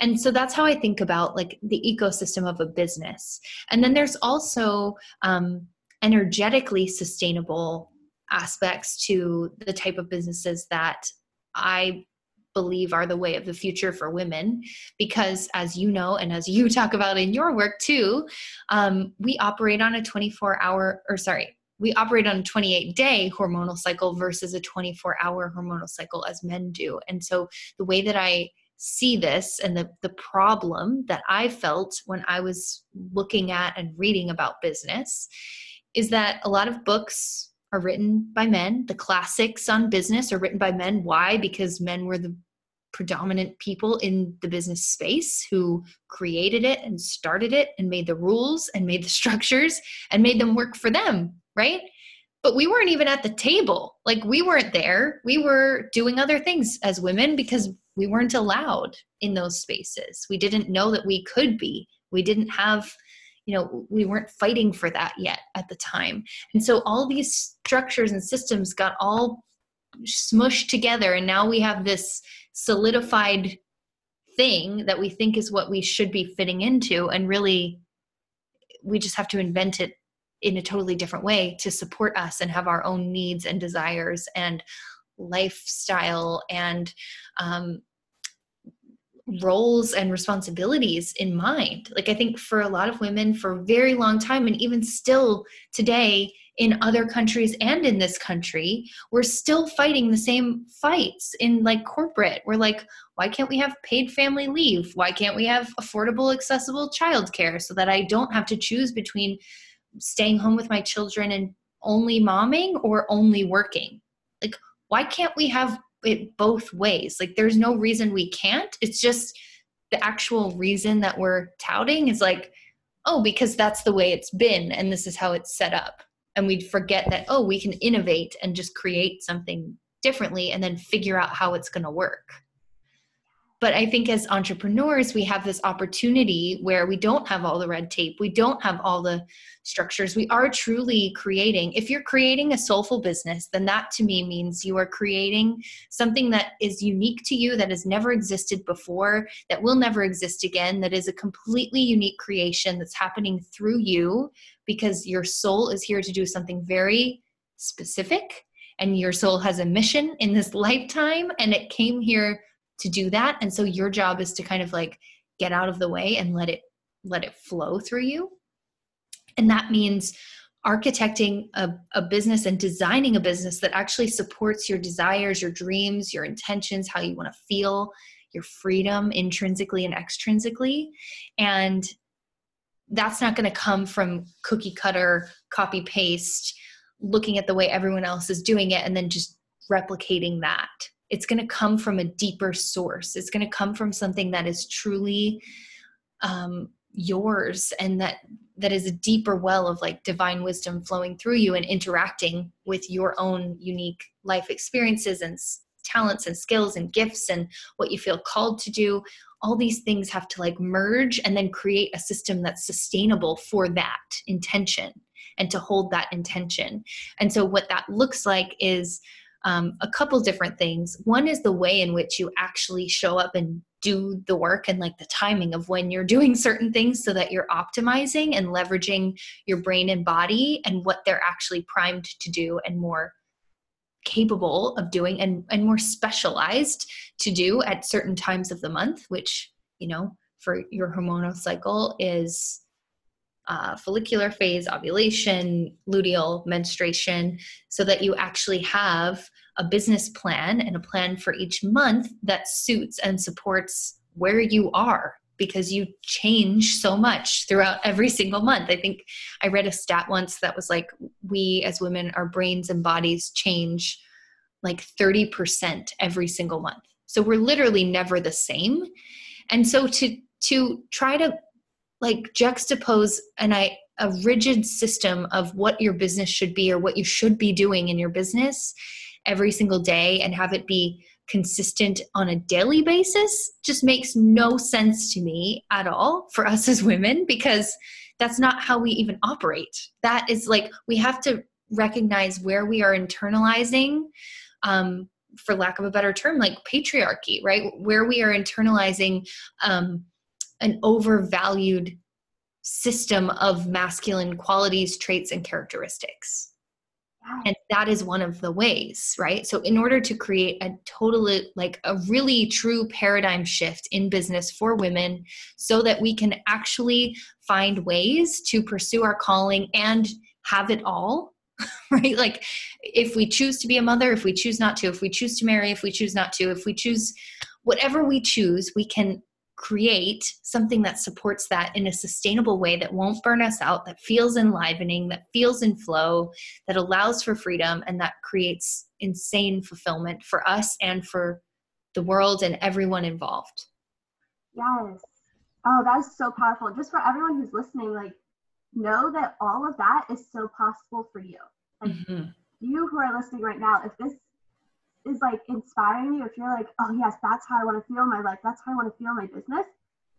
And so that's how i think about like the ecosystem of a business. And then there's also um, energetically sustainable aspects to the type of businesses that i believe are the way of the future for women because as you know and as you talk about in your work too um, we operate on a 24 hour or sorry we operate on a 28 day hormonal cycle versus a 24 hour hormonal cycle as men do. And so the way that I see this and the, the problem that I felt when I was looking at and reading about business is that a lot of books are written by men. The classics on business are written by men. Why? Because men were the predominant people in the business space who created it and started it and made the rules and made the [LAUGHS] structures and made them work for them right? But we weren't even at the table. Like we weren't there. We were doing other things as women because we weren't allowed in those spaces. We didn't know that we could be. We didn't have you know we weren't fighting for that yet at the time and so all these structures and systems got all smushed together and now we have this solidified thing that we think is what we should be fitting into and really we just have to invent it in a totally different way to support us and have our own needs and desires and lifestyle and um, roles and responsibilities in mind. Like I think for a lot of women for a very long time and even still today in other countries and in this country, we're still fighting the same fights in like corporate. We're like, why can't we have paid family leave? Why can't we have affordable, accessible childcare so that I don't have to choose between staying home with my children and only momming or only working? Like, why can't we have it both ways? Like, there's no reason we can't. It's just the actual reason that we're touting is like, oh, because that's the way it's been and this is how it's set up and we'd forget that oh we can innovate and just create something differently and then figure out how it's going to work but i think as entrepreneurs we have this opportunity where we don't have all the red tape we don't have all the structures we are truly creating. If you're creating a soulful business then that to me means you are creating something that is unique to you that has never existed before that will never exist again that is a completely unique creation that's happening through you because your soul is here to do something very specific and your soul has a mission in this [LAUGHS] lifetime and it came here to do that. And so your job is to kind of like get out of the way and let it let it flow through you. And that means architecting a, a business and designing a business that actually supports your desires your dreams your intentions how you want to feel your freedom intrinsically and extrinsically. And that's not going to come from cookie cutter copy paste looking at the way everyone else is doing it and then just replicating that it's going to come from a deeper source. It's going to come from something that is truly um, yours and that that is a deeper well of like divine wisdom flowing through you and interacting with your own unique life experiences and talents and skills and gifts and what you feel called to do. All these things have to like merge and then create a system that's sustainable for that intention and to hold that intention. And so what that looks like is um, a couple different things. One is the way in which you actually show up and do the work and like the timing of when you're [LAUGHS] doing certain things so that you're optimizing and leveraging your brain and body and what they're actually primed to do and more capable of doing and, and more specialized to do at certain times of the month, which, you know, for your hormonal cycle is uh, follicular phase, ovulation, luteal, menstruation, so that you actually have a business plan and a plan for each month that suits and supports where you are because you change so much throughout [LAUGHS] every single month. I think I read a stat once that was like we as women, our brains and bodies change like 30% every single month. So we're literally never the same. And so to to try to like juxtapose and I a rigid system of what your business should be or what you should be doing in your business every single day and have it be consistent on a daily basis just makes no sense to me at all for us as women because that's not how we even operate. That is like we have to recognize where we are internalizing um, for lack of a better term like patriarchy right where we are internalizing um, an overvalued system of masculine qualities, traits, and characteristics. And that is one of the ways, right? So, in order to create a totally, like a really true paradigm shift in business for women, so that we can actually find ways to pursue our calling and have it all, [LAUGHS] right? Like, if we choose to be a mother, if we choose not to, if we choose to marry, if we choose not to, if we choose whatever we choose, we can create something that supports that in a sustainable way that won't burn us out, that feels enlivening, that feels in flow, that allows for freedom, and that creates insane fulfillment for us and for the world and everyone involved. Yes. Oh, that's so powerful. Just for everyone who's listening, like, know that all of that is so possible for you. Like, mm-hmm. you who are listening right now, if this is like inspiring you, if you're like, oh yes, that's how I want to feel my life, that's how I want to feel my business,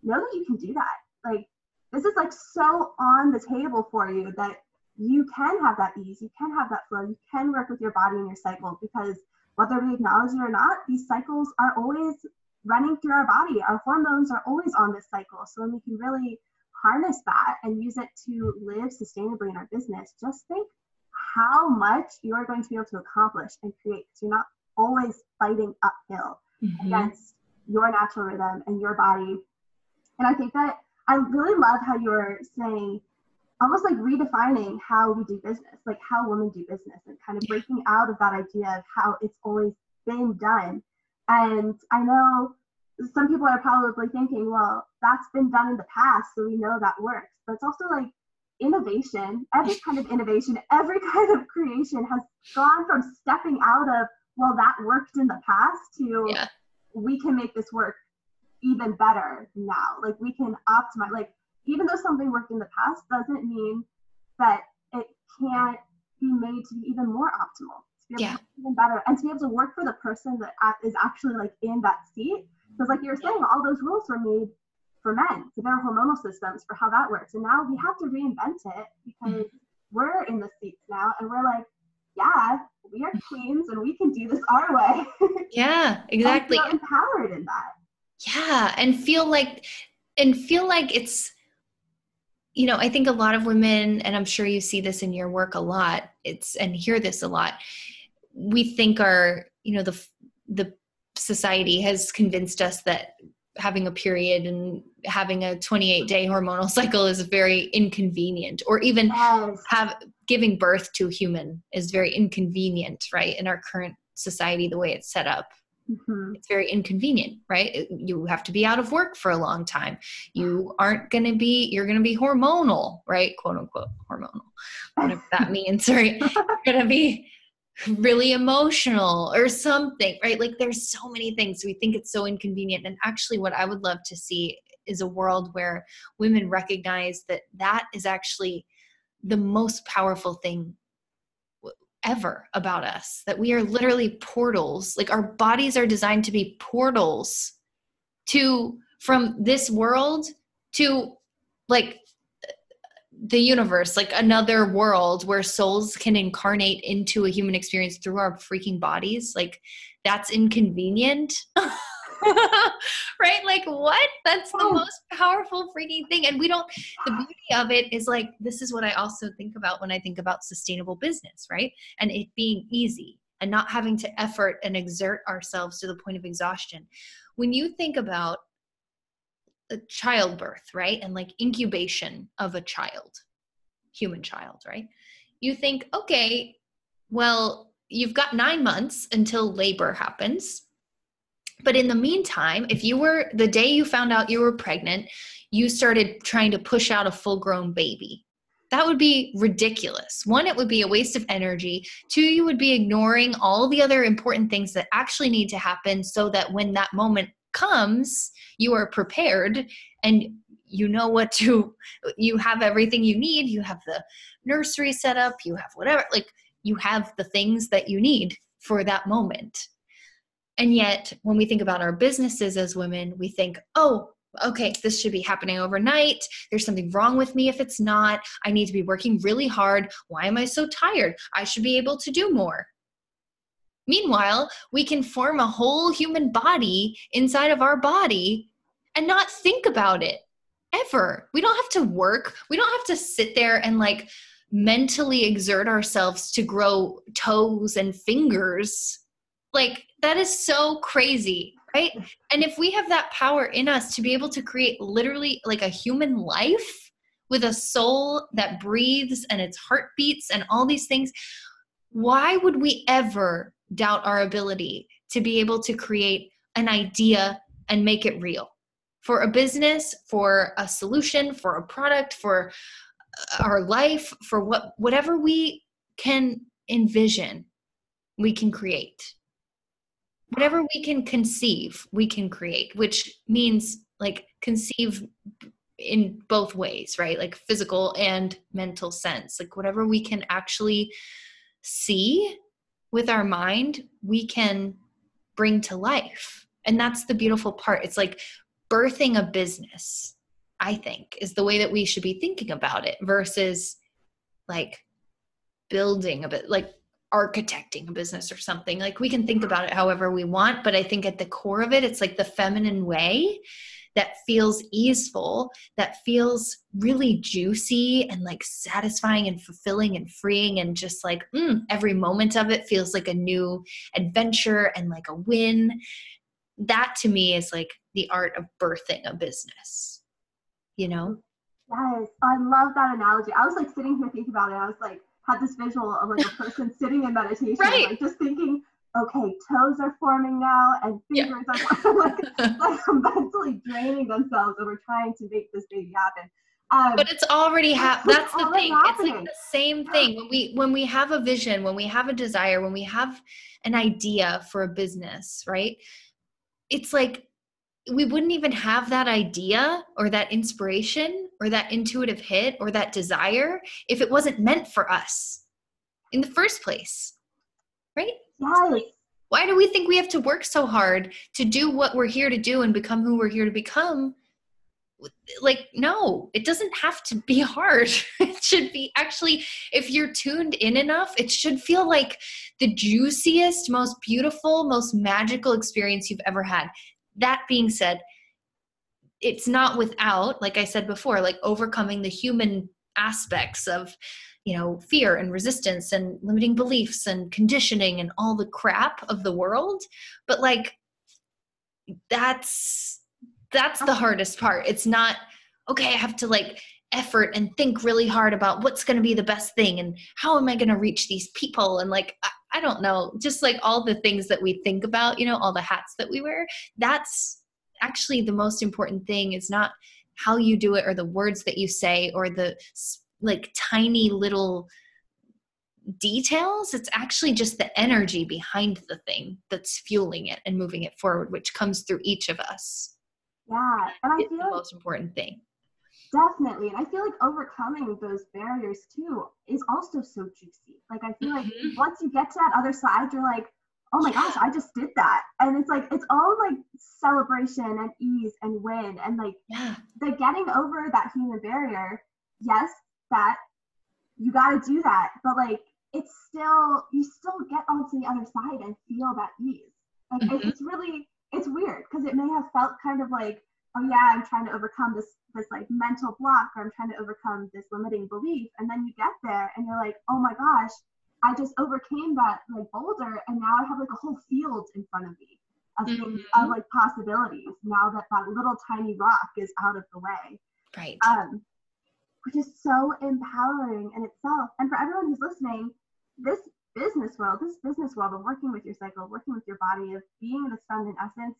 know that you can do that. Like this is like so on the table for you that you can have that ease, you can have that flow, you can work with your body and your cycle because whether we acknowledge it or not, these cycles are always running through our body. Our hormones are always on this cycle. So when we can really harness that and use it to live sustainably in our business, just think how much you are going to be able to accomplish and create because you're not always fighting uphill mm-hmm. against your natural rhythm and your body. And I think that I really love how you're saying almost like redefining how we do business, like how women do business, and kind of breaking out of that idea of how it's always been done. And I know some people are probably thinking, well, that's been done in the past, so we know that works. But it's also like innovation, every kind of innovation, every [LAUGHS] kind of creation has gone from stepping out of, well, that worked in the past to yeah. we can make this work even better now. Like we can optimize, like even though something worked in the past doesn't mean that it can't be made to be even more optimal to be able yeah. to even better and to be able to work for the person that is actually like in that seat because like you were saying all those rules were made for men for their hormonal systems for how that works and now we have to reinvent it because mm-hmm. we're in the seats now and we're like yeah we are queens and we can do this our way [LAUGHS] yeah exactly empowered in that yeah and feel like and feel like it's you know, I think a lot of women, and I'm sure you see this in your work a lot, it's and hear this a lot. We think our, you know, the the society has convinced us that having a period and having a 28 day hormonal [LAUGHS] cycle is very inconvenient or even yes. have giving birth to a human is very inconvenient right in our current society the way it's set up Mm-hmm. It's very inconvenient, right? You have to be out of work for a long time. You aren't going to be, you're going to be hormonal, right? Quote unquote, hormonal, whatever that [LAUGHS] means, right? You're going to be really emotional or something, right? Like there's so many things. We think it's so inconvenient. And actually, what I would love to see is a world where women recognize that that is actually the most powerful thing ever about us that we are literally portals like our bodies are designed to be portals to from this world to like the universe like another world where souls can incarnate into a human experience through our freaking bodies like that's inconvenient [LAUGHS] right? Like, what? That's the oh. most powerful freaking thing. And we don't, the beauty of it is like, this is what I also think about when I think about sustainable business, right? And it being easy and not having to effort and exert ourselves to the point of exhaustion. When you think about childbirth, right? And like incubation of a child, human child, right? You think, okay, well, you've got nine months until labor happens but in the meantime, if you were the day you found out you were pregnant, you started trying to push out a full grown baby. That would be ridiculous. One, it would be a waste of energy. Two, you would be ignoring all the other important things that actually need to happen so that when that moment comes, you are prepared and you know what to, you have everything you need. You have the nursery set up, you have whatever, like you have the things that you need for that moment. And yet, when we think about our businesses as women, we think, oh, okay, this should be happening overnight. There's something wrong with me if it's not. I need to be working really hard. Why am I so tired? I should be able to do more. Meanwhile, we can form a whole human body inside of our body and not think about it ever. We don't have to work. We don't have to sit there and like mentally exert ourselves to grow toes and fingers like that is so crazy, right? And if we have that power in us to be able to create literally like a human life with a soul that breathes and its heart beats and all these things, why would we ever doubt our ability to be able to create an idea and make it real? For a business, for a solution, for a product, for uh, our life, for what whatever we can envision, we can create. Whatever we can conceive we can create which means like conceive in both ways right? Like physical and mental sense. Like whatever we can actually see with our mind we can bring to life and that's the beautiful part it's like birthing a business i think is the way that we should be thinking about it versus like building a bit like architecting a business or something. Like we can think about it however we want, but I think at the core of it, it's like the feminine way that feels easeful, that feels really juicy and like satisfying and fulfilling and freeing, and just like mm, every moment of it feels like a new adventure and like a win. that to me is like the art of birthing a business you know yes i love that analogy i was like sitting here thinking about it i was like had this visual of like a person sitting in meditation right. like just thinking okay toes are forming now and fingers yeah. are [LAUGHS] like, like [LAUGHS] mentally draining themselves over trying to make this baby happen um, but it's already happening. That's the thing. Happening. It's like the same thing when we when we have a vision, when we have a desire, when we have an idea for a business, right? It's like we wouldn't even have that idea or that inspiration or that intuitive hit or that desire if it wasn't meant for us in the first place, right? Yes. Why do we think we have to work so hard to do what we're here to do and become who we're here to become? Like no it doesn't have to be [LAUGHS] hard. It should be actually if you're tuned in enough it should feel like the juiciest most beautiful most magical experience you've ever had. That being said it's not without like i said before like overcoming the human aspects of you know fear and resistance and limiting beliefs and conditioning and all the crap of the world. But like that's that's the hardest part. It's not okay i have to like effort and think really hard about what's going to be the best thing and how am i going to reach these people? And like I, I, don't know. Just like all the things that we think about you know all the hats that we wear that's actually the most important thing. Is not how you do it or the words that you say or the like tiny little details it's actually just the energy behind the thing that's fueling it and moving it forward which comes through each of us yeah, and I it's feel the like, most important thing. Definitely, and I feel like overcoming those barriers too is also so juicy. Like I feel mm-hmm. like once you get to that other side, you're like, oh my gosh, I just did that, and it's like it's all like celebration and ease and win, and like yeah. the getting over that human barrier. Yes, that you got to do that, but like it's still you still get onto the other side and feel that ease. Like mm-hmm. it's really it's weird because it may have felt kind of like, oh yeah, I'm trying to overcome this this like mental block or I'm trying to overcome this limiting belief. And then you get there and you're like, oh my gosh, I just overcame that like boulder and now I have like a whole field in front of me of mm-hmm. things of like possibilities now that that little tiny rock is out of the way. Right. Um, which is so empowering in itself. And for everyone who's listening, this business world, this business world of working with your cycle, working with your body, of being in this feminine essence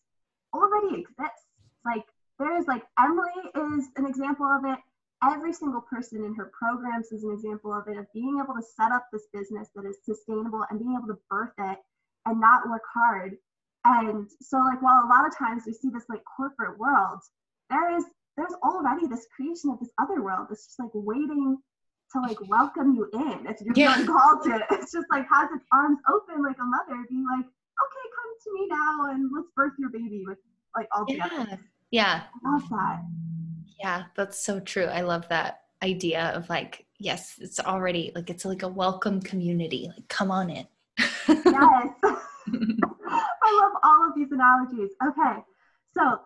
already exists. Like there's like Emily is an example of it. Every single person in her programs is an example of it, of being able to set up this business that is sustainable and being able to birth it and not work hard. And so like while a lot of times we see this like corporate world, there is there's already this creation of this other world that's just like waiting to like [LAUGHS] welcome you in if you're yeah. called to. [LAUGHS] It's just like has its arms open like a mother, being like, okay, come to me now and let's birth your baby with like all together. Yeah. Yeah. I love that. Yeah, that's so true. I love that idea of like, yes, it's already like it's like a welcome community. Like, come on in. [LAUGHS] yes. I love all of these analogies. Okay. So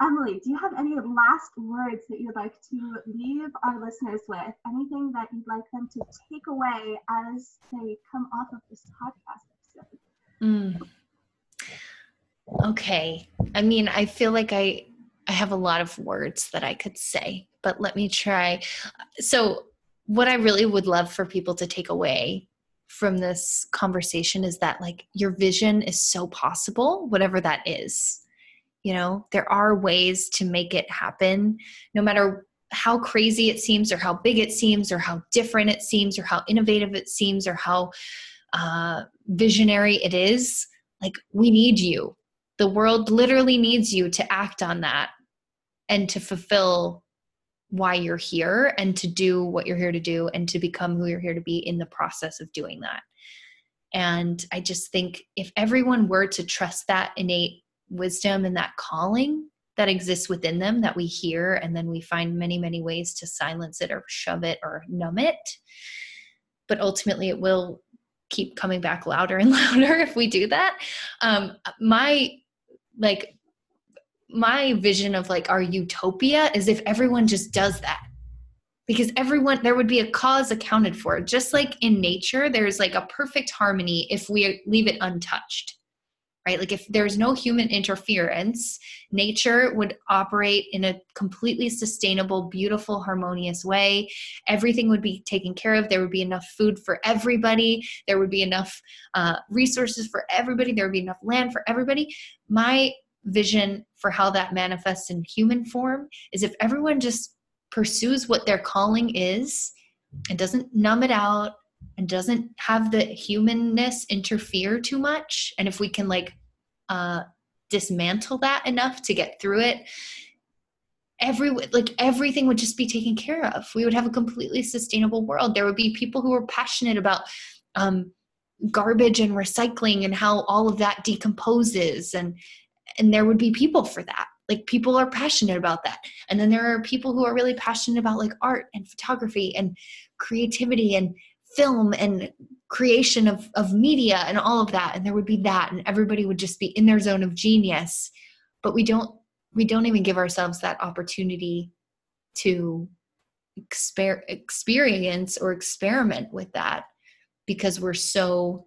Emily, do you have any last words that you'd like to leave our listeners with? Anything that you'd like them to take away as they come off of this podcast episode? Mm. Okay. I mean, I feel like I I have a lot of words that I could say, but let me try. So, what I really would love for people to take away from this conversation is that like your vision is so possible, whatever that is you know there are ways to make it happen no matter how crazy it seems or how big it seems or how different it seems or how innovative it seems or how uh, visionary it is like we need you. The world literally needs you to act on that and to fulfill why you're here and to do what you're here to do and to become who you're here to be in the process of doing that. And i just think if everyone were to trust that innate wisdom and that calling that exists within them that we hear and then we find many many ways to silence it or shove it or numb it. But ultimately it will keep coming back louder and [LAUGHS] louder if we do that. Um my like my vision of like our utopia is if everyone just does that. Because everyone there would be a cause accounted for. Just like in nature there's like a perfect harmony if we leave it untouched right? Like if there's no human interference, nature would operate in a completely sustainable, beautiful, harmonious way. Everything would be taken care of. There would be enough food for everybody. There would be enough uh, resources for everybody. There would be enough land for everybody. My vision for how that manifests in human form is if everyone just pursues what their calling is and doesn't numb it out and doesn't have the humanness interfere too much. And if we can like uh dismantle that enough to get through it every like everything would just be taken care of. We would have a completely sustainable world. There would be people who are passionate about um garbage and recycling and how all of that decomposes. And and there would be people for that. Like people are passionate about that. And then there are people who are really passionate about like art and photography and creativity and film and creation of, of media and all of that. And there would be that and everybody would just be in their zone of genius. But we don't we don't even give ourselves that opportunity to exper- experience or experiment with that because we're so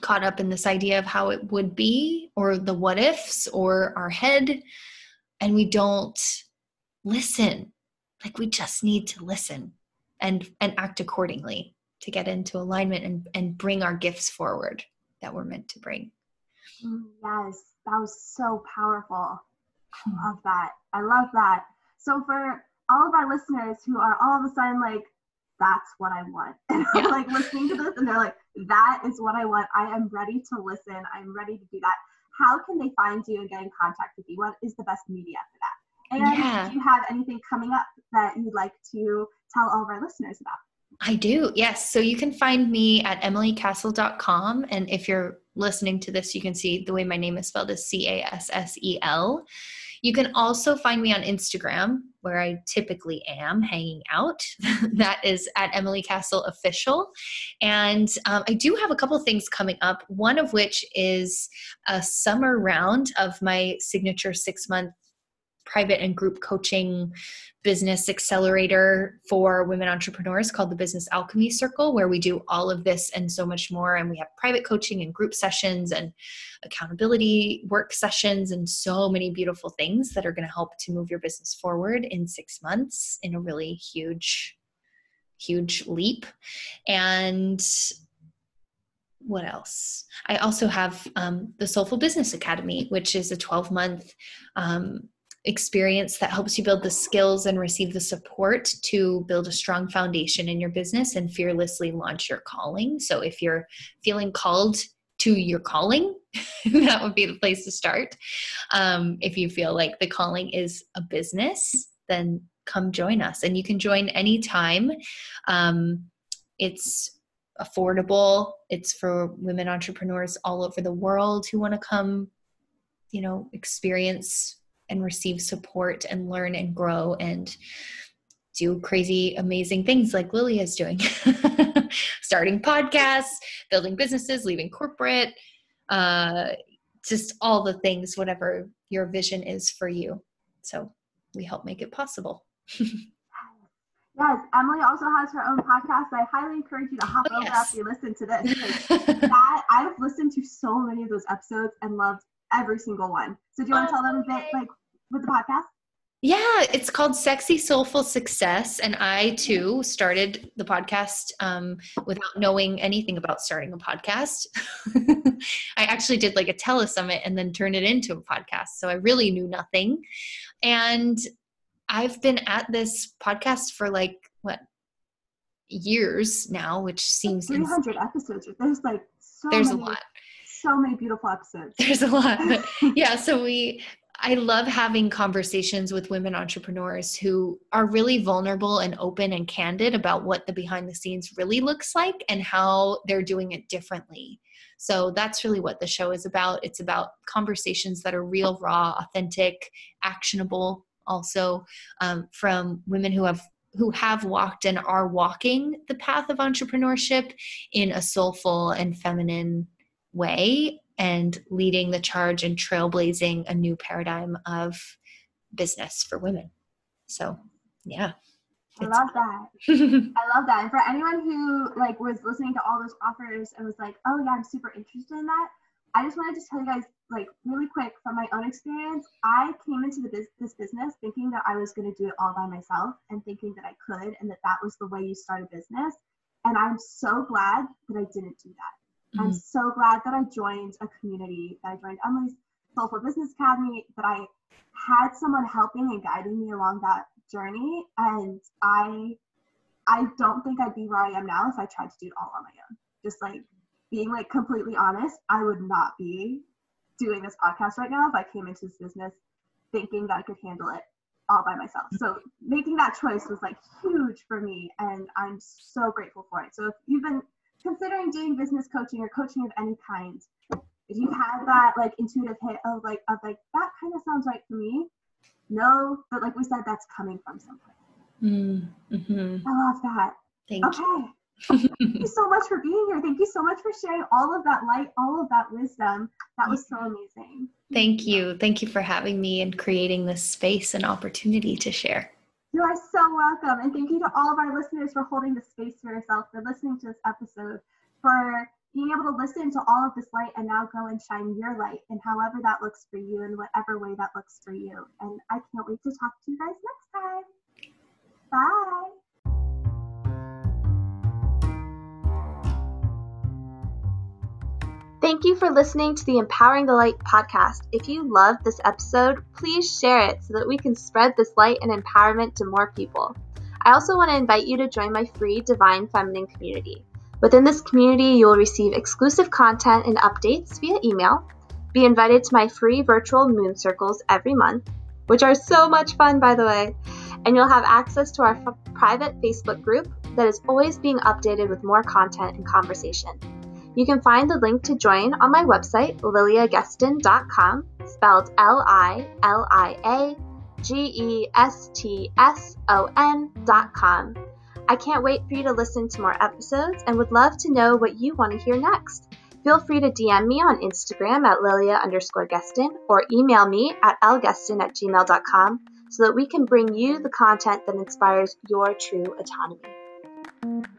caught up in this idea of how it would be or the what ifs or our head. And we don't listen. Like we just need to listen and and act accordingly to get into alignment and and bring our gifts forward that we're meant to bring. Yes that was so powerful. I hmm. love that. I love that. So for all of our listeners who are all of a sudden like that's what i want [LAUGHS] and yeah. like listening to this and they're like that is what i want. I am ready to listen. I'm ready to do that. How can they find you and get in contact with you? What is the best media for that and yeah. do you have anything coming up that you'd like to tell all of our listeners about? I do, yes. So you can find me at emilycassel.com. And if you're listening to this, you can see the way my name is spelled is C A S S E L. You can also find me on Instagram, where I typically am hanging out. [LAUGHS] that is at Emily Cassel Official. And um, I do have a couple things coming up, one of which is a summer round of my signature six month private and group coaching business accelerator for women entrepreneurs called the Business Alchemy Circle, where we do all of this and so much more. And we have private coaching and group sessions and accountability work sessions and so many beautiful things that are going to help to move your business forward in six months in a really huge, huge leap. And what else? I also have um, the Soulful Business Academy, which is a 12 month um, experience that helps you build the skills and receive the support to build a strong foundation in your business and fearlessly launch your calling. So if you're feeling called to your calling, [LAUGHS] that would be the place to start. Um, if you feel like the calling is a business, then come join us. And you can join anytime. Um, it's affordable, it's for women entrepreneurs all over the world who want to come, you know, experience and receive support and learn and grow and do crazy, amazing things like Lily is doing [LAUGHS] starting podcasts, building businesses, leaving corporate, uh, just all the things, whatever your vision is for you. So we help make it possible. [LAUGHS] Yes, Emily also has her own podcast. I highly encourage you to hop oh, over yes. after you listen to this. [LAUGHS] that I've listened to so many of those episodes and loved every single one. So do you want to tell them a bit like with the podcast? Yeah, it's called Sexy Soulful Success. And I too started the podcast um, without knowing anything about starting a podcast. [LAUGHS] I actually did like a telesummit and then turned it into a podcast. So I really knew nothing. And I've been at this podcast for like, what, years now, which seems 300 ins- episodes. There's like so There's many, a lot. So many beautiful episodes. There's a lot. [LAUGHS] Yeah, so we I love having conversations with women entrepreneurs who are really vulnerable and open and candid about what the behind the scenes really looks like and how they're doing it differently. So that's really what the show is about. It's about conversations that are real, raw, authentic, actionable, also um, from women who have who have walked and are walking the path of entrepreneurship in a soulful and feminine way and leading the charge and trailblazing a new paradigm of business for women. So, yeah. I love that. [LAUGHS] I love that. And for anyone who like was listening to all those offers and was like, "Oh yeah, I'm super interested in that." I just wanted to tell you guys, like, really quick from my own experience. I came into the biz- this business thinking that I was going to do it all by myself and thinking that I could and that that was the way you start a business. And I'm so glad that I didn't do that. Mm-hmm. I'm so glad that I joined a community, that I joined Emily's Soulful Business Academy, that I had someone helping and guiding me along that journey. And I I don't think I'd be where I am now if I tried to do it all on my own. Just like being like completely honest, I would not be doing this podcast right now if I came into this business thinking that I could handle it all by myself. So making that choice was like huge for me and I'm so grateful for it. So if you've been considering doing business coaching or coaching of any kind, if you've had that like intuitive hit of like of like that kind of sounds right for me, know that like we said that's coming from somewhere. Mm-hmm. I love that. Thank okay. you. Thank you so much for being here. Thank you so much for sharing all of that light, all of that wisdom. That was so amazing. Thank you. Thank you for having me and creating this space and opportunity to share. You are so welcome. And thank you to all of our listeners for holding the space for yourself, for listening to this episode, for being able to listen to all of this light and now go and shine your light in however that looks for you in whatever way that looks for you. And I can't wait to talk to you guys next time. Bye. Thank you for listening to the Empowering the Light podcast. If you loved this episode, please share it so that we can spread this light and empowerment to more people. I also want to invite you to join my free Divine Feminine community. Within this community, you will receive exclusive content and updates via email, be invited to my free virtual moon circles every month, which are so much fun, by the way, and you'll have access to our f- private Facebook group that is always being updated with more content and conversation. You can find the link to join on my website, liliagestson.com, spelled L I L I A G E S T S O N.com. I can't wait for you to listen to more episodes and would love to know what you want to hear next. Feel free to DM me on Instagram at lilia underscore gestson or email me at lgestson at gmail.com so that we can bring you the content that inspires your true autonomy.